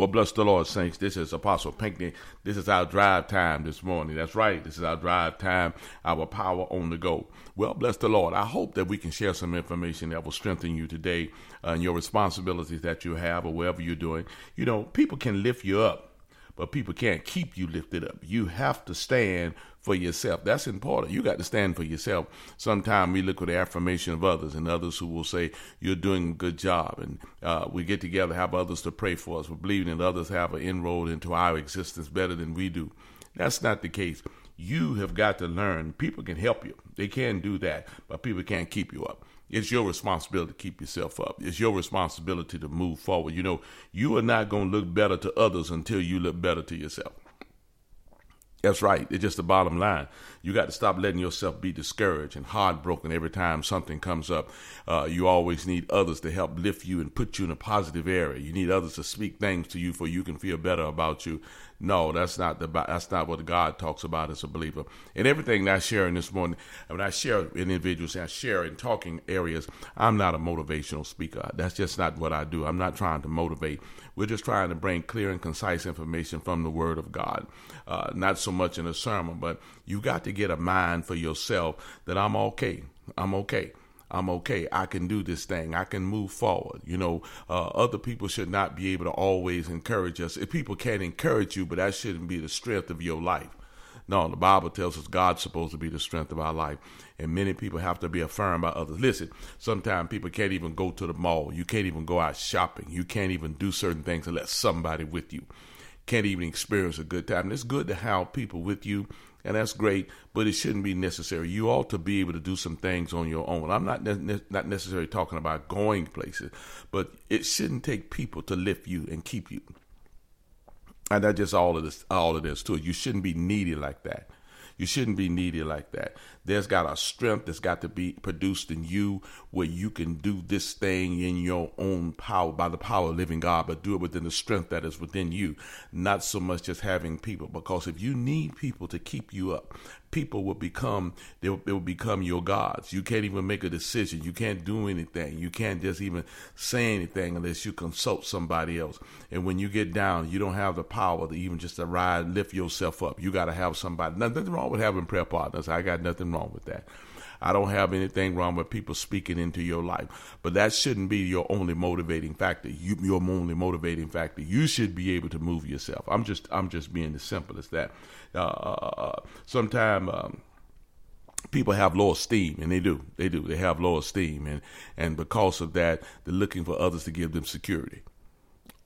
Well, bless the Lord, saints. This is Apostle Pinckney. This is our drive time this morning. That's right. This is our drive time, our power on the go. Well, bless the Lord. I hope that we can share some information that will strengthen you today uh, in your responsibilities that you have or wherever you're doing. You know, people can lift you up but people can't keep you lifted up. You have to stand for yourself. That's important. You got to stand for yourself. Sometimes we look for the affirmation of others and others who will say, You're doing a good job. And uh, we get together, have others to pray for us. We're believing that others have an inroad into our existence better than we do. That's not the case. You have got to learn. People can help you, they can do that, but people can't keep you up. It's your responsibility to keep yourself up. It's your responsibility to move forward. You know, you are not going to look better to others until you look better to yourself. That's right. It's just the bottom line. You got to stop letting yourself be discouraged and heartbroken every time something comes up. Uh, you always need others to help lift you and put you in a positive area. You need others to speak things to you for you can feel better about you. No, that's not the that's not what God talks about as a believer. And everything that I share in this morning, when I share in individuals, I share in talking areas. I'm not a motivational speaker. That's just not what I do. I'm not trying to motivate. We're just trying to bring clear and concise information from the Word of God. Uh, not so much in a sermon, but you got to get a mind for yourself that I'm okay. I'm okay. I'm okay. I can do this thing. I can move forward. You know, uh, other people should not be able to always encourage us. If people can encourage you, but that shouldn't be the strength of your life. No, the Bible tells us God's supposed to be the strength of our life. And many people have to be affirmed by others. Listen, sometimes people can't even go to the mall. You can't even go out shopping. You can't even do certain things unless somebody with you. Can't even experience a good time. And it's good to have people with you and that's great, but it shouldn't be necessary. You ought to be able to do some things on your own. I'm not ne- not necessarily talking about going places, but it shouldn't take people to lift you and keep you. And that's just all of this, all of this to it. You shouldn't be needy like that. You shouldn't be needy like that. There's got a strength that's got to be produced in you where you can do this thing in your own power, by the power of living God, but do it within the strength that is within you. Not so much just having people, because if you need people to keep you up, people will become they will, they will become your gods. You can't even make a decision. You can't do anything. You can't just even say anything unless you consult somebody else. And when you get down, you don't have the power to even just to ride, lift yourself up. You got to have somebody. Nothing wrong with having prayer partners. I got nothing wrong with that. I don't have anything wrong with people speaking into your life, but that shouldn't be your only motivating factor. You, your only motivating factor. You should be able to move yourself. I'm just, I'm just being as simple as that. Uh, uh, uh Sometimes. Um, people have low esteem and they do they do they have low esteem and and because of that they're looking for others to give them security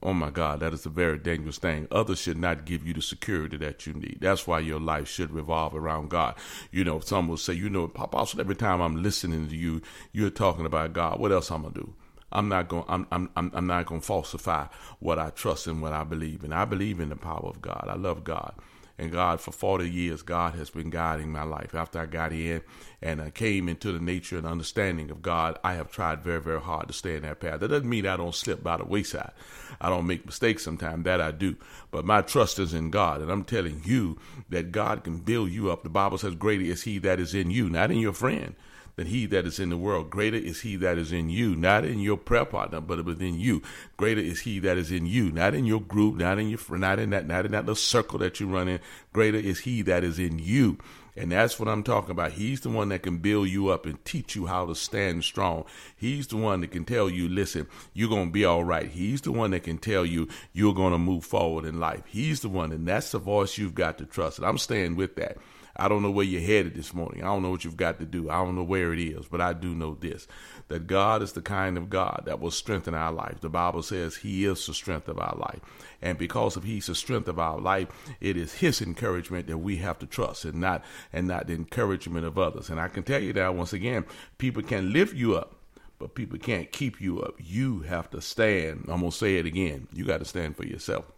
Oh my God, that is a very dangerous thing. Others should not give you the security that you need. That's why your life should revolve around God. You know, some will say, you know, Apostle, every time I'm listening to you, you're talking about God. What else I'm gonna do? I'm not going. I'm, I'm. I'm not going to falsify what I trust and what I believe in. I believe in the power of God. I love God. And God, for 40 years, God has been guiding my life. After I got in and I came into the nature and understanding of God, I have tried very, very hard to stay in that path. That doesn't mean I don't slip by the wayside. I don't make mistakes sometimes. That I do. But my trust is in God. And I'm telling you that God can build you up. The Bible says, Greater is He that is in you, not in your friend than he that is in the world. Greater is he that is in you, not in your prayer partner, but within you. Greater is he that is in you, not in your group, not in your not in that not in that little circle that you run in. Greater is he that is in you. And that's what I'm talking about. He's the one that can build you up and teach you how to stand strong. He's the one that can tell you, listen, you're going to be all right. He's the one that can tell you you're going to move forward in life. He's the one, and that's the voice you've got to trust. And I'm staying with that. I don't know where you're headed this morning. I don't know what you've got to do. I don't know where it is, but I do know this that God is the kind of God that will strengthen our life. The Bible says He is the strength of our life. And because of He's the strength of our life, it is His encouragement that we have to trust and not and not the encouragement of others. And I can tell you that once again, people can lift you up but people can't keep you up. You have to stand. I'm going to say it again. You got to stand for yourself.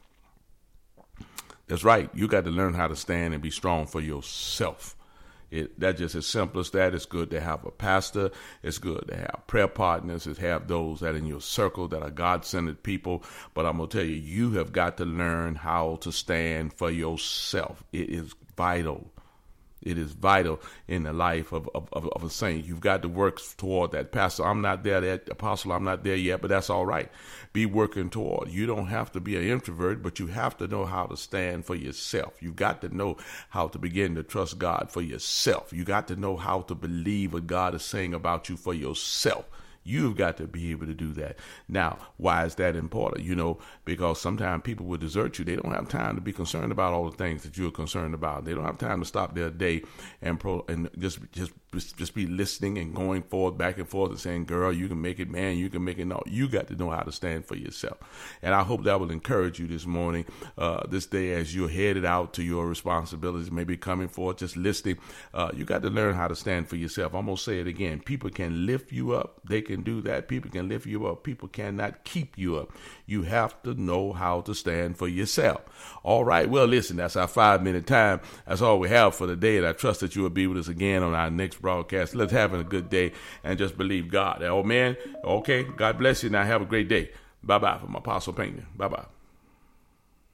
That's right. You got to learn how to stand and be strong for yourself. It that's just as simple as that. It's good to have a pastor. It's good to have prayer partners. It's have those that in your circle that are God centered people. But I'm gonna tell you, you have got to learn how to stand for yourself. It is vital. It is vital in the life of, of, of a saint. You've got to work toward that. Pastor, I'm not there, that apostle, I'm not there yet, but that's all right. Be working toward. You don't have to be an introvert, but you have to know how to stand for yourself. You've got to know how to begin to trust God for yourself. You got to know how to believe what God is saying about you for yourself. You've got to be able to do that. Now, why is that important? You know, because sometimes people will desert you. They don't have time to be concerned about all the things that you're concerned about. They don't have time to stop their day and pro and just just just be listening and going forward, back and forth, and saying, "Girl, you can make it, man. You can make it." No, you got to know how to stand for yourself. And I hope that will encourage you this morning, uh, this day, as you're headed out to your responsibilities, maybe coming forth, just listening. Uh, you got to learn how to stand for yourself. I'm gonna say it again. People can lift you up. They can can do that. People can lift you up. People cannot keep you up. You have to know how to stand for yourself. All right. Well, listen, that's our five minute time. That's all we have for the day. And I trust that you will be with us again on our next broadcast. Let's have a good day and just believe God. Oh, man. Okay. God bless you. Now have a great day. Bye bye from Apostle Pinckney. Bye bye.